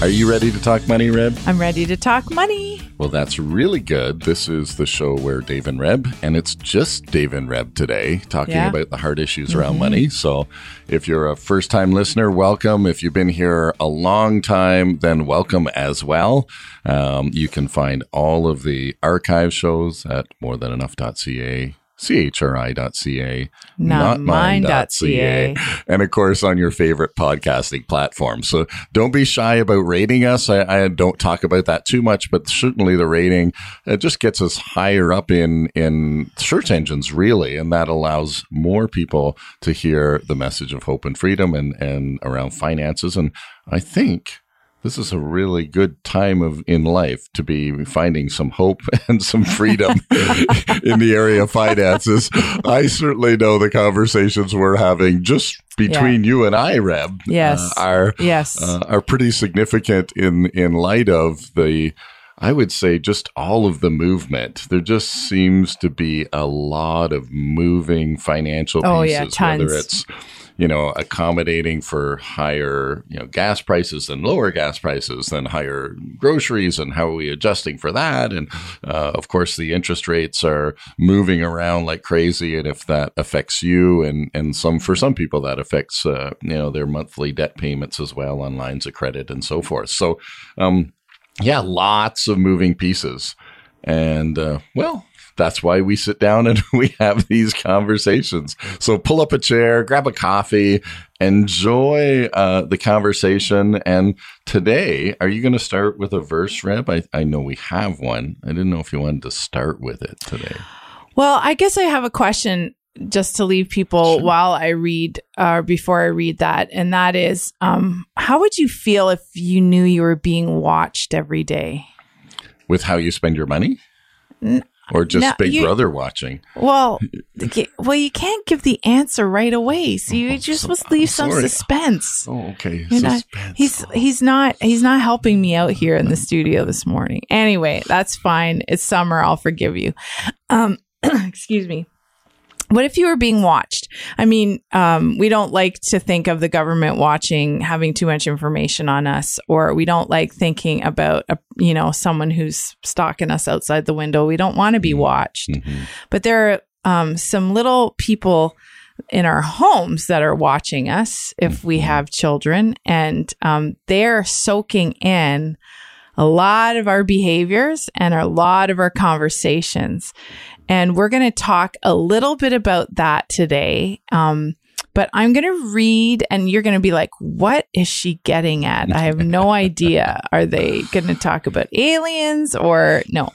Are you ready to talk money, Reb? I'm ready to talk money. Well, that's really good. This is the show where Dave and Reb, and it's just Dave and Reb today, talking Yeah. about the hard issues around money. So if you're a first time listener, welcome. If you've been here a long time, then welcome as well. Um, you can find all of the archive shows at morethanenough.ca. chri.ca, Not mine.ca. and of course on your favorite podcasting platform. So don't be shy about rating us. I, I don't talk about that too much, but certainly the rating it just gets us higher up in in search engines, really, and that allows more people to hear the message of hope and freedom and and around finances. And I think. This is a really good time of in life to be finding some hope and some freedom in the area of finances. I certainly know the conversations we're having just between you and I, Reb, Yes. uh, are Yes. uh, are pretty significant in in light of the. I would say just all of the movement. There just seems to be a lot of moving financial pieces, Oh, yeah, tons. whether it's you know, accommodating for higher, you know, gas prices and lower gas prices than higher groceries and how are we adjusting for that? And, uh, of course, the interest rates are moving around like crazy. And if that affects you and, and some, for some people, that affects, uh, you know, their monthly debt payments as well on lines of credit and so forth. So, um, yeah, lots of moving pieces. And, uh, well, that's why we sit down and we have these conversations. So pull up a chair, grab a coffee, enjoy uh, the conversation. And today, are you going to start with a verse, Reb? I, I know we have one. I didn't know if you wanted to start with it today. Well, I guess I have a question just to leave people while I read or before I read that. And that is, um, how would you feel if you knew you were being watched every day? With how you spend your money? Or just no, Big you- Brother watching? Well, well, you can't give the answer right away, so you just must leave some suspense. Oh, okay. You're not- Suspense. he's he's not he's not helping me out here in the studio this morning. Anyway, that's fine. It's summer. I'll forgive you. Um, excuse me. What if you were being watched? I mean, um, we don't like to think of the government watching, having too much information on us, or we don't like thinking about, a, you know, someone who's stalking us outside the window. We don't want to be watched. Mhm. But there are um, some little people in our homes that are watching us if we have children, and um, they're soaking in a lot of our behaviors and a lot of our conversations. And we're going to talk a little bit about that today. Um, but I'm going to read, and you're going to be like, what is she getting at? I have no idea. Are they going to talk about aliens or no?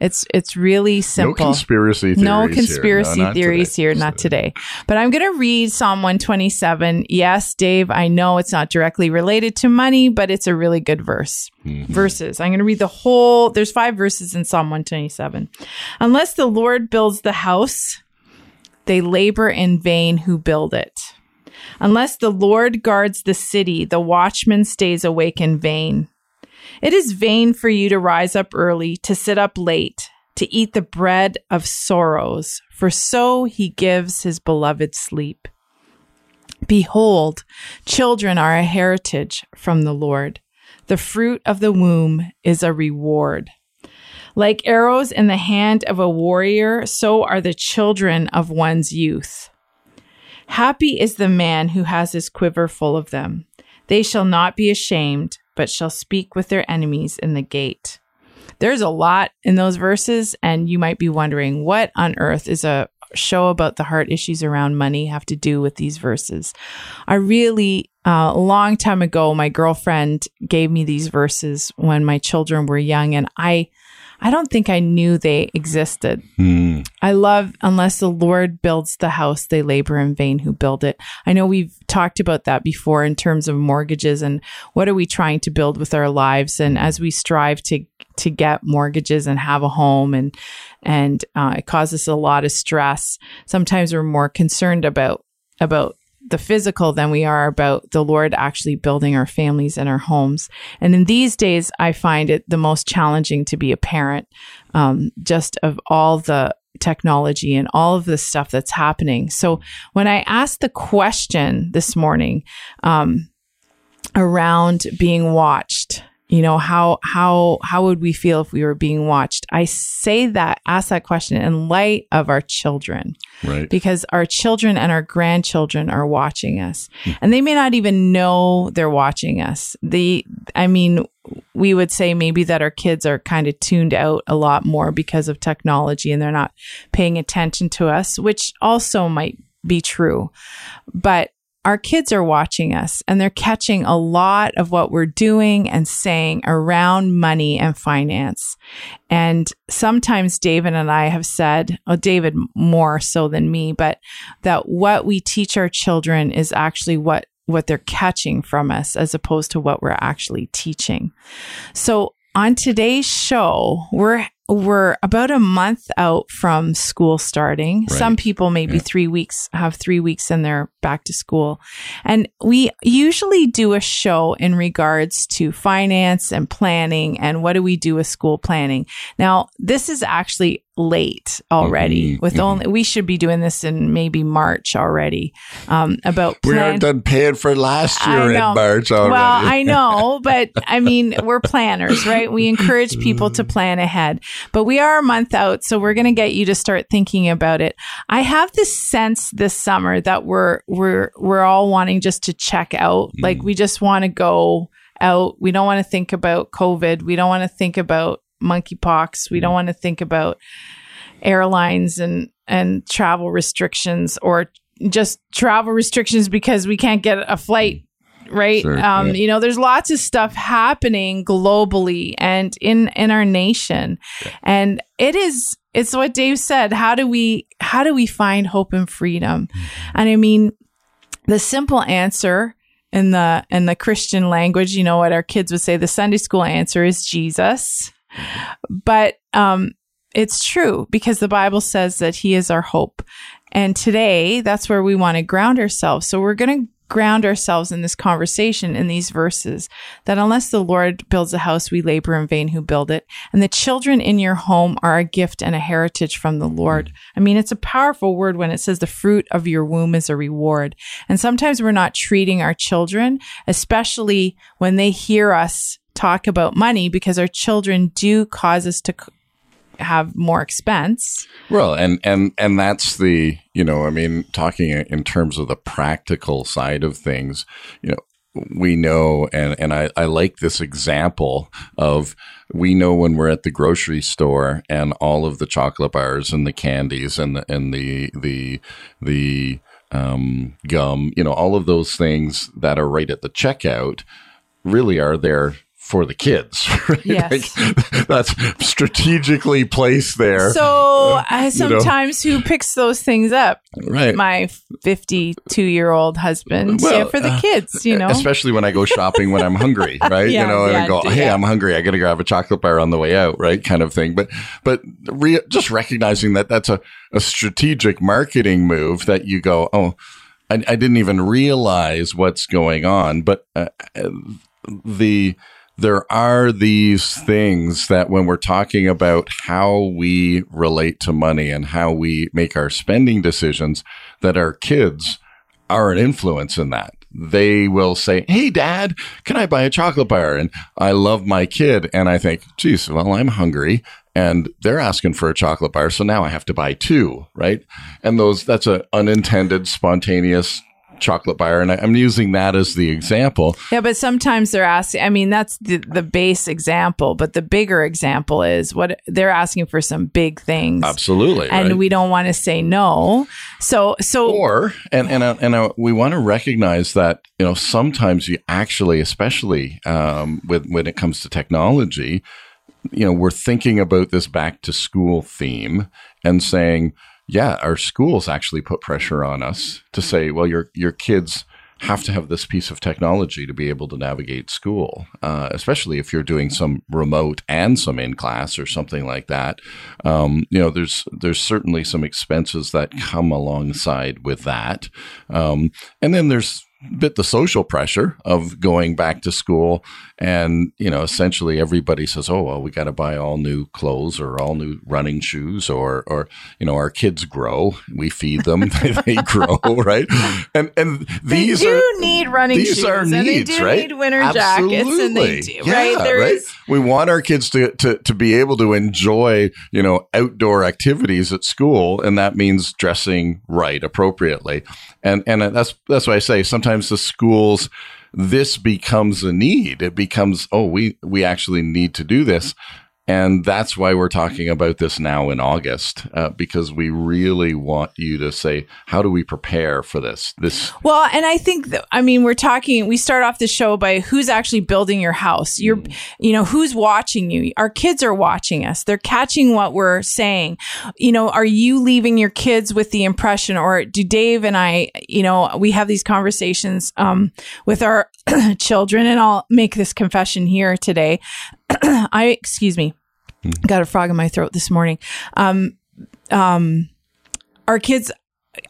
It's it's really simple. No conspiracy theories. No here. conspiracy No, theories today. here, not today. But I'm going to read Psalm 127. Yes, Dave, I know it's not directly related to money, but it's a really good verse. Mm-hmm. Verses. I'm going to read the whole, there's five verses in Psalm 127. Unless the Lord builds the house, they labor in vain who build it. Unless the Lord guards the city, the watchman stays awake in vain. It is vain for you to rise up early, to sit up late, to eat the bread of sorrows, for so he gives his beloved sleep. Behold, children are a heritage from the Lord. The fruit of the womb is a reward. Like arrows in the hand of a warrior, so are the children of one's youth. Happy is the man who has his quiver full of them. They shall not be ashamed, but shall speak with their enemies in the gate. There's a lot in those verses, and you might be wondering what on earth is a show about the heart issues around money have to do with these verses. I really uh, a long time ago, my girlfriend gave me these verses when my children were young, and I, I don't think I knew they existed. I love unless the Lord builds the house, they labor in vain who build it. I know we've talked about that before in terms of mortgages and what are we trying to build with our lives, and as we strive to to get mortgages and have a home and and uh, it causes a lot of stress. Sometimes we're more concerned about about the physical than we are about the Lord actually building our families and our homes. And in these days, I find it the most challenging to be a parent, um, just of all the technology and all of the stuff that's happening. So when I asked the question this morning um, around being watched, you know how how how would we feel if we were being watched? I say that ask that question in light of our children. Right. because our children and our grandchildren are watching us. Hmm. And they may not even know they're watching us. The i mean we would say maybe that our kids are kind of tuned out a lot more because of technology and they're not paying attention to us which also might be true. But our kids are watching us and they're catching a lot of what we're doing and saying around money and finance. And sometimes David and I have said, oh, David more so than me, but that what we teach our children is actually what what they're catching from us as opposed to what we're actually teaching. So on today's show, we're we're about a month out from school starting. Right. Some people maybe Yeah. three weeks have three weeks and they're back to school. And we usually do a show in regards to finance and planning and what do we do with school planning. Now, this is actually late already Mhm, with mhm. only, we should be doing this in maybe March already, um, about We aren't done paying for last year in. March already. well, I know, but I mean, we're planners, right? We encourage people to plan ahead, but we are a month out, so we're going to get you to start thinking about it. I have this sense this summer that we're we're we're all wanting just to check out, like we just want to go out. We don't want to think about COVID. We don't want to think about monkeypox. We don't want to think about airlines and and travel restrictions or just travel restrictions because we can't get a flight right? Sure, um yeah. you know there's lots of stuff happening globally and in in our nation. And it is it's what dave said how do we how do we find hope and freedom? And i mean the simple answer in the in the christian language you know what our kids would say the sunday school answer is jesus but um it's true because the bible says that he is our hope. And today that's where we want to ground ourselves. So we're going to ground ourselves in this conversation in these verses that unless the lord builds a house we labor in vain who build it. And the children in your home are a gift and a heritage from the lord. I mean it's a powerful word when it says the fruit of your womb is a reward. And sometimes we're not treating our children especially when they hear us talk about money because our children do cause us to c- have more expense. Well, and and and that's the you know, I mean, talking in terms of the practical side of things, you know, we know, and and I I like this example of we know when we're at the grocery store and all of the chocolate bars and the candies and the and the the the um, gum, you know, all of those things that are right at the checkout really are there for the kids. Right? Yes. Like, that's strategically placed there. so know. sometimes who picks those things up right. my 52 year old husband Well, yeah, for the uh, kids you know Especially when I go shopping when I'm hungry, right? Yeah, you know, and yeah, I go, "Hey. I'm hungry. I got to grab a chocolate bar on the way out," right? Kind of thing. But but re- just recognizing that that's a, a strategic marketing move that you go, "Oh, I, I didn't even realize what's going on." But uh, uh, the there are these things that when we're talking about how we relate to money and how we make our spending decisions, that our kids are an influence in that. They will say, Hey, dad, can I buy a chocolate bar? And I love my kid. And I think, geez, well, I'm hungry and they're asking for a chocolate bar. So now I have to buy two, right? And those, that's an unintended, spontaneous chocolate bar, and I, I'm using that as the example. Yeah, but sometimes they're asking. I mean, that's the the base example, but the bigger example is what they're asking for some big things. Absolutely, and right? we don't want to say no. So, so or and and uh, and uh, we want to recognize that you know sometimes you actually, especially um, with when it comes to technology, you know, we're thinking about this back to school theme and saying, yeah, our schools actually put pressure on us to say, well, your your kids have to have this piece of technology to be able to navigate school, uh, especially if you're doing some remote and some in class or something like that. Um, you know, there's there's certainly some expenses that come alongside with that, um, and then there's bit the social pressure of going back to school. And you know essentially everybody says oh well we got to buy all new clothes or all new running shoes or or you know our kids grow. We feed them. They grow right? And and these they do are need running these shoes are and needs they do right? need winter jackets and they do, yeah, right There right? is- we want our kids to, to to be able to enjoy you know outdoor activities at school and that means dressing right appropriately. And and that's that's why I say sometimes the schools this becomes a need. It becomes oh we we actually need to do this and that's why we're talking about this now in August, uh, because we really want you to say, how do we prepare for this? This Well, and I think that, I mean, we're talking, we start off the show by who's actually building your house. You're, you know, who's watching you? Our kids are watching us. They're catching what we're saying. You know, are you leaving your kids with the impression or do Dave and I, you know, we have these conversations, um, with our children and I'll make this confession here today. I, excuse me, got a frog in my throat this morning. Um, um, our kids,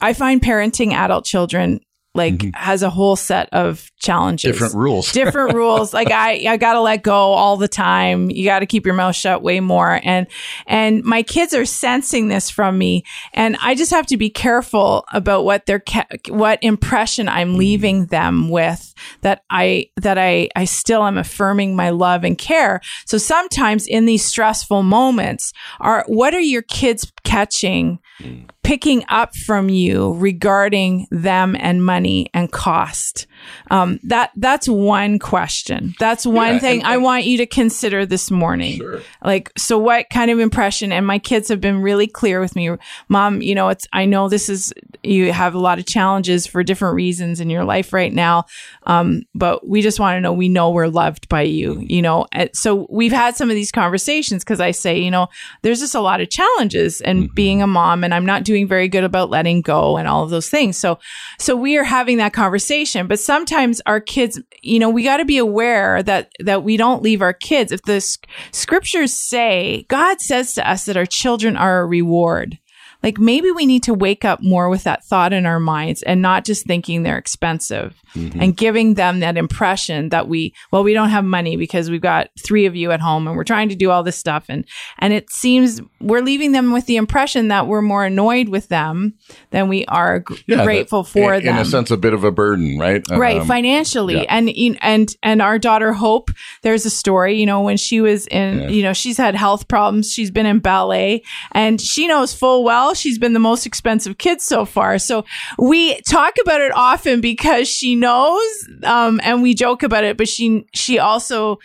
I find parenting adult children like mm-hmm. has a whole set of challenges. Different rules. different rules. Like i i gotta let go all the time. You gotta keep your mouth shut way more. And and my kids are sensing this from me. And i just have to be careful about what their ca- what impression i'm mm-hmm. leaving them with that i that i i still am affirming my love and care. So sometimes in these stressful moments are what are your kids catching mm. Picking up from you regarding them and money and cost? Um, that that's one question. That's one Yeah, thing and- I want you to consider this morning. Sure. Like, so what kind of impression? And my kids have been really clear with me, Mom. You know, it's I know this is you have a lot of challenges for different reasons in your life right now, um, but we just want to know we know we're loved by you. You know, and so we've had some of these conversations because I say, you know, there's just a lot of challenges and being a mom, and I'm not doing very good about letting go and all of those things. So, so we are having that conversation, but sometimes our kids, you know, we got to be aware that that we don't leave our kids. If the s- scriptures say, God says to us that our children are a reward. Like maybe we need to wake up more with that thought in our minds and not just thinking they're expensive and giving them that impression that we, well, we don't have money because we've got three of you at home and we're trying to do all this stuff. And, and it seems we're leaving them with the impression that we're more annoyed with them than we are gr- Yeah, grateful that- for in, them In a sense, a bit of a burden, right? right Um, financially yeah. and and and our daughter hope there's a story you know when she was in Yeah. you know she's had health problems she's been in ballet and she knows full well she's been the most expensive kid so far so we talk about it often because she knows um and we joke about it but she she also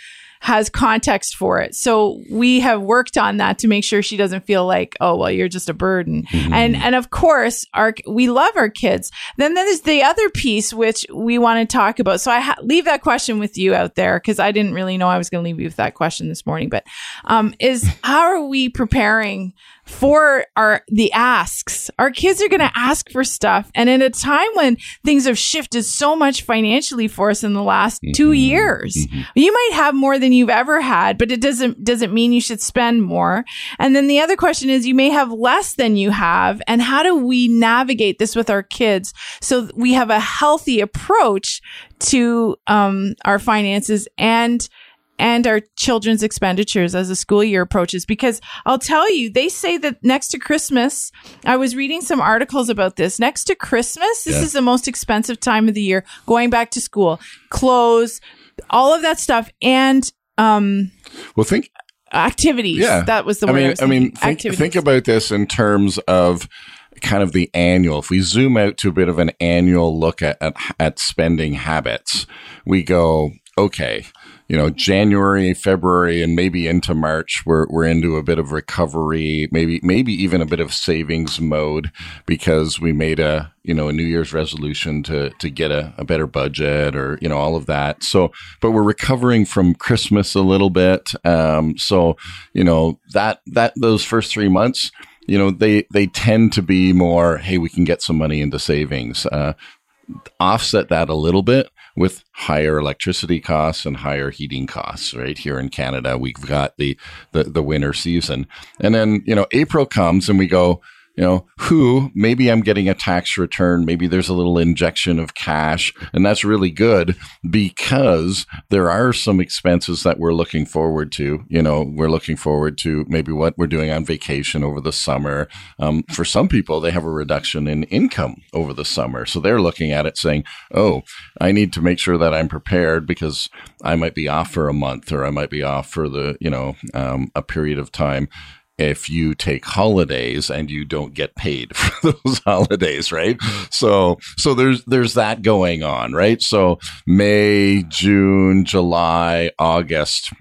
has context for it. So we have worked on that to make sure she doesn't feel like, oh, well, you're just a burden. And and of course, our we love our kids. Then there's the other piece which we want to talk about. So I ha- leave that question with you out there because I didn't really know I was going to leave you with that question this morning. But um, is how are we preparing? For our the asks. Our kids are going to ask for stuff and in a time when things have shifted so much financially for us in the last 2 years. You might have more than you've ever had, but it doesn't doesn't mean you should spend more. And then the other question is you may have less than you have and how do we navigate this with our kids so we have a healthy approach to um, our finances and and our children's expenditures as the school year approaches. Because I'll tell you, they say that next to Christmas, I was reading some articles about this. Next to Christmas, this Yeah. is the most expensive time of the year, going back to school, clothes, all of that stuff, and um, Well, think activities. Yeah, That was the I word. mean, was I mean, think, think about this in terms of kind of the annual, if we zoom out to a bit of an annual look at, at, at spending habits, we go, okay, you know, January, February, and maybe into March, we're, we're into a bit of recovery, maybe, maybe even a bit of savings mode because we made a, you know, a New Year's resolution to, to get a, a better budget or, you know, all of that. So, but we're recovering from Christmas a little bit. Um, so, you know, that, that, those first three months, you know, they, they tend to be more, hey, we can get some money into savings. Uh, offset that a little bit with higher electricity costs and higher heating costs right? Here in Canada we've got the the, the winter season. And then you know April comes and we go you know, who maybe I'm getting a tax return, maybe there's a little injection of cash, and that's really good because there are some expenses that we're looking forward to. You know, we're looking forward to maybe what we're doing on vacation over the summer. Um, for some people, they have a reduction in income over the summer, so they're looking at it saying, "Oh, I need to make sure that I'm prepared because I might be off for a month or I might be off for the you know um, a period of time." If you take holidays and you don't get paid for those holidays, right? So, so there's, there's that going on, right? So May, June, July, August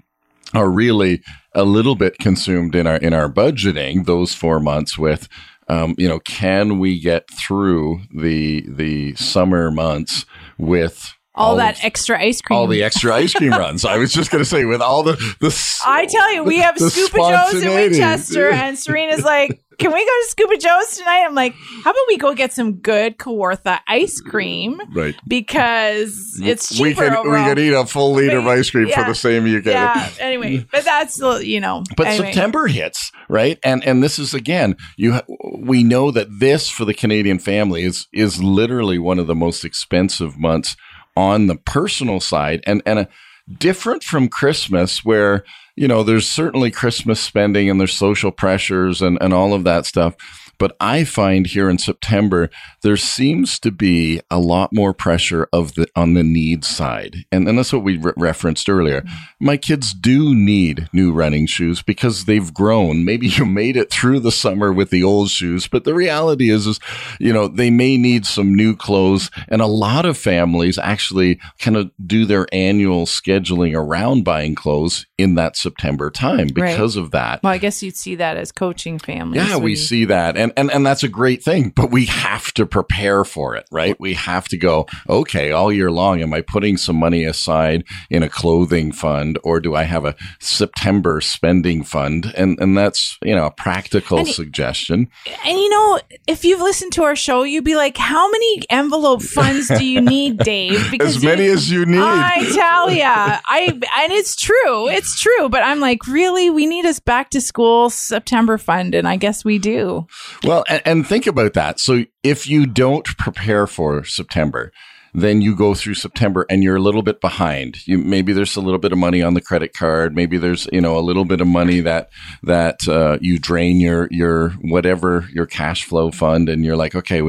are really a little bit consumed in our, in our budgeting, those four months with, um, you know, can we get through the, the summer months with all, all that of, extra ice cream. All the extra ice cream runs. I was just going to say, with all the the. I tell you, we have Scuba Joe's in Winchester, and Serena's like, "Can we go to Scuba Joe's tonight?" I'm like, "How about we go get some good Kawartha ice cream? Right, because it's cheaper. We can overall. we can eat a full liter of ice cream yeah, for the same you get. Yeah. Anyway, but that's you know. But anyway. September hits right, and and this is again, you we know that this for the Canadian family is is literally one of the most expensive months on the personal side and, and a, different from Christmas where, you know, there's certainly Christmas spending and there's social pressures and, and all of that stuff. But I find here in September, there seems to be a lot more pressure of the on the need side. And, and that's what we re- referenced earlier. Mm-hmm. My kids do need new running shoes because they've grown. Maybe you made it through the summer with the old shoes, but the reality is, is, you know, they may need some new clothes. And a lot of families actually kind of do their annual scheduling around buying clothes in that September time because right. of that. Well, I guess you'd see that as coaching families. Yeah, we see that. And, and, and that's a great thing, but we have to prepare for it, right? We have to go, okay, all year long, am I putting some money aside in a clothing fund or do I have a September spending fund? And, and that's, you know, a practical and, suggestion. And you know, if you've listened to our show, you'd be like, how many envelope funds do you need, Dave? Because as many you, as you need. I tell ya, I, and it's true. It's true. But I'm like, really? We need us back to school September fund. And I guess we do. Well, and, and think about that. So if you don't prepare for September, then you go through September and you're a little bit behind. You maybe there's a little bit of money on the credit card. Maybe there's you know a little bit of money that that uh, you drain your your whatever your cash flow fund, and you're like, okay,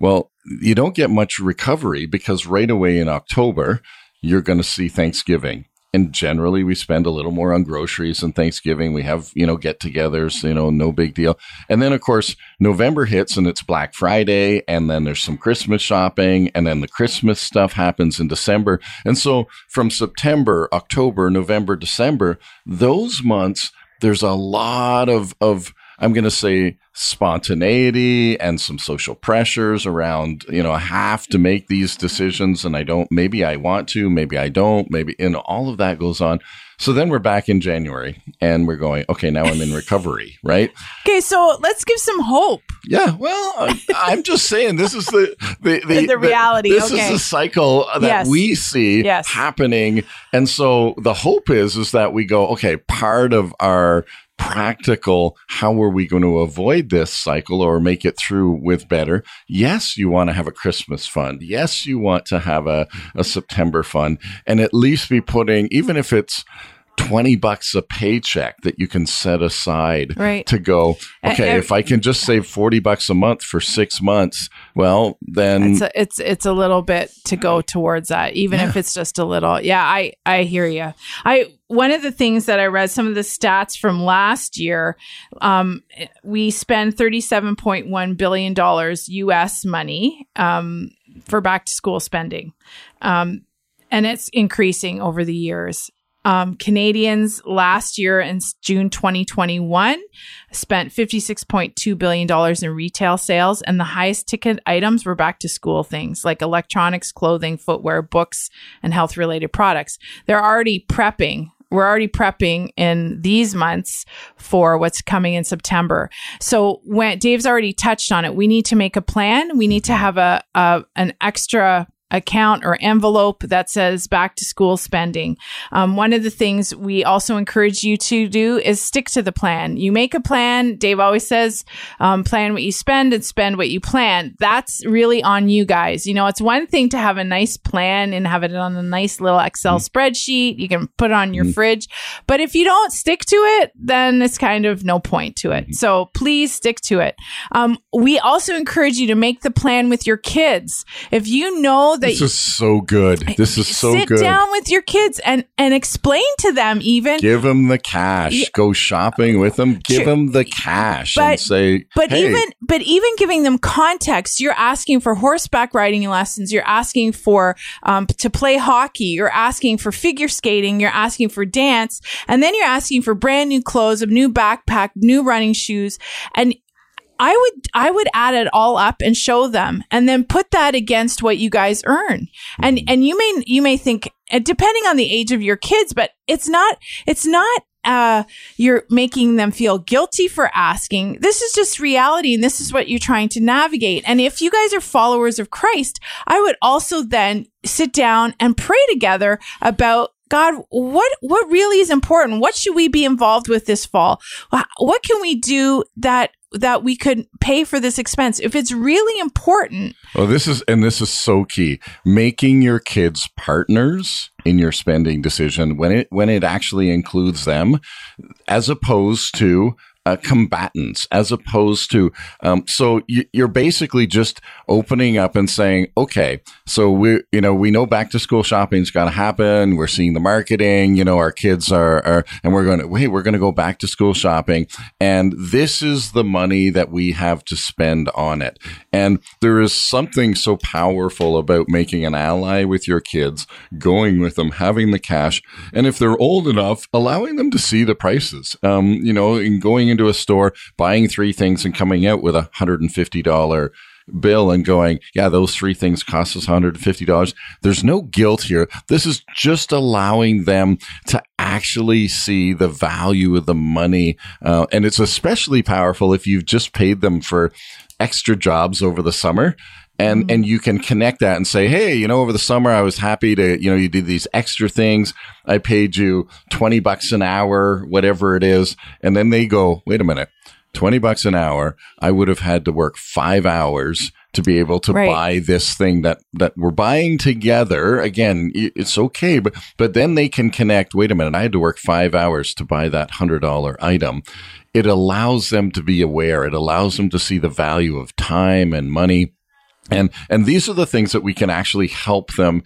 well, you don't get much recovery because right away in October you're going to see Thanksgiving and generally we spend a little more on groceries and Thanksgiving. We have, you know, get togethers, you know, no big deal. And then of course, November hits and it's Black Friday and then there's some Christmas shopping and then the Christmas stuff happens in December. And so from September, October, November, December, those months, there's a lot of, of, I'm going to say spontaneity and some social pressures around, you know, I have to make these decisions and I don't, maybe I want to, maybe I don't, maybe, and all of that goes on. So then we're back in January and we're going, okay, now I'm in recovery, right? Okay, so let's give some hope. Yeah, well, I'm just saying this is the the the, the reality. The, this okay. is the cycle that yes. we see yes. happening, and so the hope is is that we go, okay, part of our practical how are we going to avoid this cycle or make it through with better? Yes you want to have a christmas fund. Yes you want to have a, a september fund. And at least be putting even if it's 20 bucks a paycheck that you can set aside Right. to go, okay, if I can just save 40 bucks a month for six months, well, then it's a, it's it's a little bit to go towards that even if it's just a little. Yeah i i hear you i one of the things that i read some of the stats from last year um we spend 37.1 billion dollars us money um for back to school spending um and it's increasing over the years um, Canadians last year in June 2021 spent $56.2 billion in retail sales, and the highest ticket items were back to school things like electronics, clothing, footwear, books, and health related products. They're already prepping. We're already prepping in these months for what's coming in September. So when Dave's already touched on it, we need to make a plan. We need to have a, a an extra account or envelope that says back to school spending. Um, one of the things we also encourage you to do is stick to the plan. You make a plan. Dave always says, um, plan what you spend and spend what you plan. That's really on you guys. You know, it's one thing to have a nice plan and have it on a nice little Excel spreadsheet. You can put it on your fridge. But if you don't stick to it, then it's kind of no point to it. So please stick to it. Um, we also encourage you to make the plan with your kids. If you know that this is so good. This is so sit good. Sit down with your kids and and explain to them even Give them the cash. Yeah. Go shopping with them. Give True. them the cash But- and say, but hey, even but even giving them context you're asking for horseback riding lessons you're asking for um, to play hockey you're asking for figure skating you're asking for dance and then you're asking for brand new clothes a new backpack new running shoes and I would I would add it all up and show them and then put that against what you guys earn. And and you may you may think uh, depending on the age of your kids but it's not it's not uh, you're making them feel guilty for asking. This is just reality and this is what you're trying to navigate. And if you guys are followers of Christ, I would also then sit down and pray together about God, what what really is important? What should we be involved with this fall? What can we do that that we could pay for this expense? If it's really important, Oh, this is and this is so key. Making your kids partners in your spending decision when it when it actually includes them, as opposed to uh, combatants, as opposed to um, so you, you're basically just opening up and saying, okay, so we you know we know back to school shopping's got to happen. We're seeing the marketing. You know, our kids are, are and we're going to wait. We're going to go back to school shopping, and this is the money that we have to spend on it. And there is something so powerful about making an ally with your kids, going with them, having the cash, and if they're old enough, allowing them to see the prices. Um, you know, in going into a store, buying three things and coming out with a hundred and fifty dollar bill and going, yeah, those three things cost us $150. There's no guilt here. This is just allowing them to actually see the value of the money. Uh, and it's especially powerful if you've just paid them for extra jobs over the summer. And, mm-hmm. and you can connect that and say, Hey, you know, over the summer, I was happy to, you know, you did these extra things. I paid you 20 bucks an hour, whatever it is. And then they go, wait a minute. 20 bucks an hour, I would have had to work five hours to be able to Right. buy this thing that, that we're buying together. Again, it's okay, but, but then they can connect. Wait a minute. I had to work five hours to buy that hundred dollar item. It allows them to be aware. It allows them to see the value of time and money. And, and these are the things that we can actually help them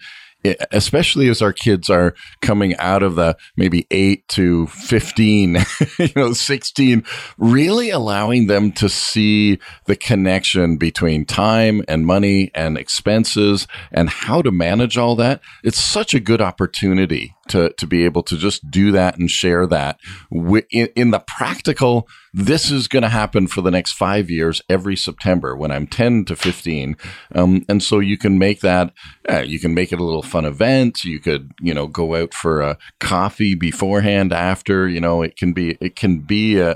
especially as our kids are coming out of the maybe 8 to 15 you know 16 really allowing them to see the connection between time and money and expenses and how to manage all that. It's such a good opportunity to to be able to just do that and share that in, in the practical this is going to happen for the next five years every September when I'm 10 to 15. Um, and so you can make that, uh, you can make it a little fun event. You could, you know, go out for a coffee beforehand, after, you know, it can be, it can be a,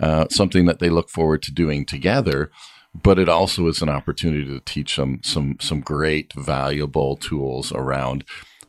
uh, something that they look forward to doing together. But it also is an opportunity to teach them some, some great valuable tools around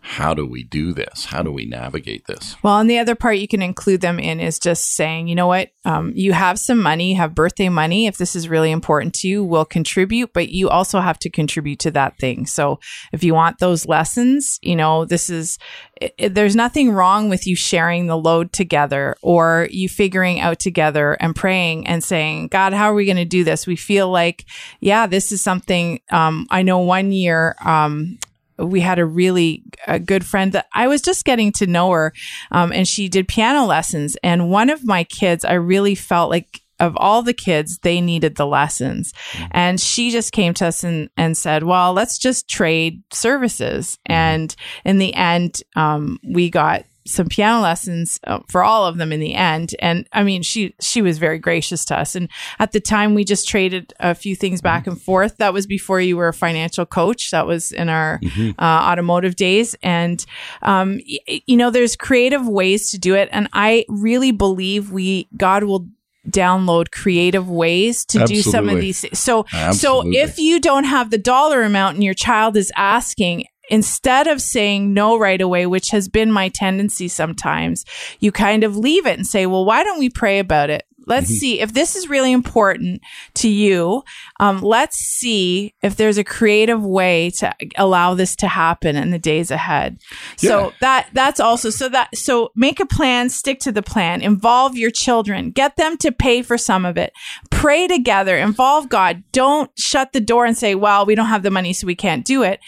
how do we do this? How do we navigate this? Well, and the other part you can include them in is just saying, you know what, um, you have some money, you have birthday money. If this is really important to you, we'll contribute, but you also have to contribute to that thing. So if you want those lessons, you know, this is, it, there's nothing wrong with you sharing the load together or you figuring out together and praying and saying, God, how are we going to do this? We feel like, yeah, this is something, um, I know one year, um, we had a really a good friend that I was just getting to know her, um, and she did piano lessons. And one of my kids, I really felt like of all the kids, they needed the lessons. And she just came to us and, and said, well, let's just trade services. And in the end, um, we got some piano lessons uh, for all of them in the end. And i mean she she was very gracious to us. And at the time we just traded a few things back and forth. That was before you were a financial coach. That was in our uh, automotive days. And um, y- you know there's creative ways to do it. And i really believe we god will download creative ways to do some of these things. so so Absolutely. if you don't have the dollar amount and your child is asking instead of saying no right away, which has been my tendency sometimes, you kind of leave it and say, well, why don't we pray about it? Let's Mm-hmm. see if this is really important to you. Um, let's see if there's a creative way to allow this to happen in the days ahead. So that that's also so that so make a plan, stick to the plan, involve your children, get them to pay for some of it. Pray together, involve God. Don't shut the door and say, "Well, we don't have the money so we can't do it."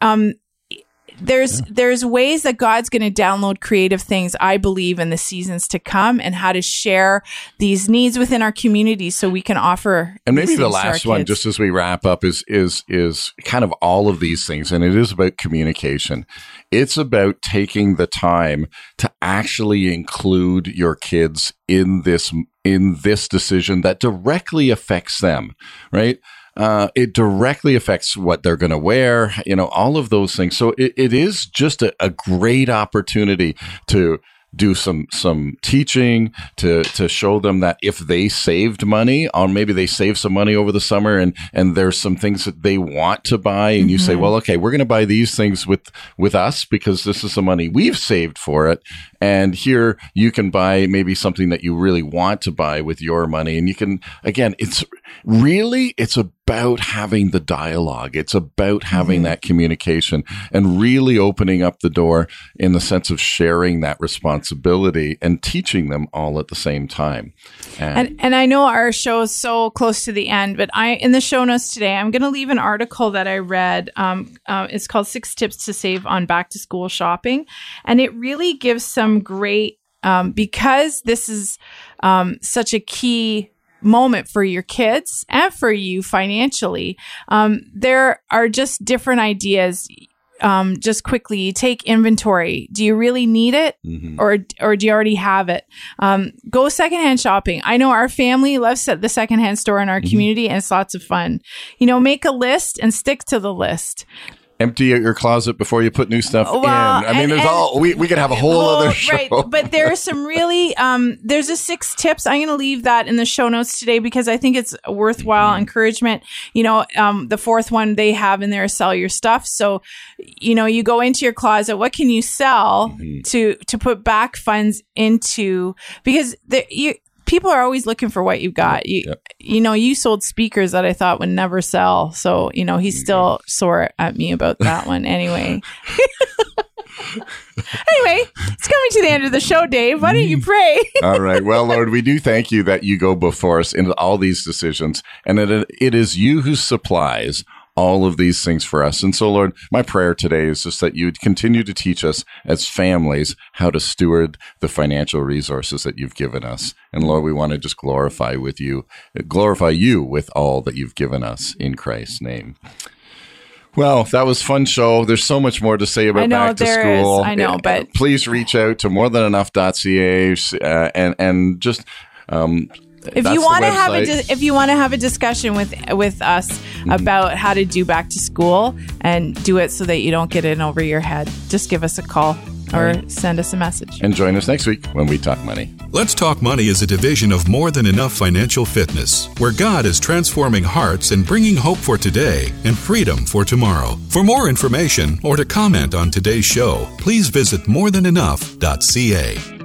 Um there's there's ways that God's going to download creative things I believe in the seasons to come and how to share these needs within our community so we can offer And maybe the things to our last one, just as we wrap up, is is is kind of all of these things, and it is about communication. It's about taking the time to actually include your kids in this in this decision that directly affects them, right? Uh, it directly affects what they're going to wear, you know, all of those things. So it, it is just a, a great opportunity to do some some teaching to to show them that if they saved money or maybe they saved some money over the summer and and there's some things that they want to buy and you say well okay we're going to buy these things with with us because this is the money we've saved for it. And here you can buy maybe something that you really want to buy with your money. And you can again it's really it's about having the dialogue. It's about having that communication and really opening up the door in the sense of sharing that responsibility and teaching them all at the same time. And and I know our show is so close to the end, but I in the show notes today, I'm going to leave an article that I read. Um, uh, it's called Six Tips to Save on Back to School Shopping, and it really gives some great um, because this is um, such a key moment for your kids and for you financially. Um, there are just different ideas. Um, just quickly, take inventory. Do you really need it, or or do you already have it? Um, go secondhand shopping. I know our family loves at the secondhand store in our community, and it's lots of fun. You know, make a list and stick to the list. Empty out your closet before you put new stuff Well, in i mean and- there's and- all we, we could have a whole other show Right, but there are some really um there's a six tips. I'm going to leave that in the show notes today because I think it's a worthwhile Mm-hmm. encouragement. You know, um the fourth one they have in there is sell your stuff. So, you know, you go into your closet, what can you sell Mm-hmm. to to put back funds into because the you people are always looking for what you've got. You Yep. you know, you sold speakers that I thought would never sell. So, you know, he's still mm-hmm. sore at me about that one anyway. anyway, it's coming to the end of the show, Dave. Why don't you mm. pray? All right. Well, Lord, we do thank you that you go before us into all these decisions and that it is you who supplies all of these things for us. And so, Lord, my prayer today is just that you would continue to teach us as families how to steward the financial resources that you've given us. And Lord, we want to just glorify with you, glorify you with all that you've given us in Christ's name. Well, that was fun show. There's so much more to say about know back to there is. school. I know, Uh, but- please reach out to morethanenough.ca uh, and and just um, If that's you want to have a website. dis- if you want to have a discussion with with us Mm-hmm. about how to do back to school and do it so that you don't get in over your head, just give us a call. or send us a message. And join us next week when we talk money. Let's Talk Money is a division of More Than Enough Financial Fitness, where God is transforming hearts and bringing hope for today and freedom for tomorrow. For more information or to comment on today's show, please visit morethanenough.ca.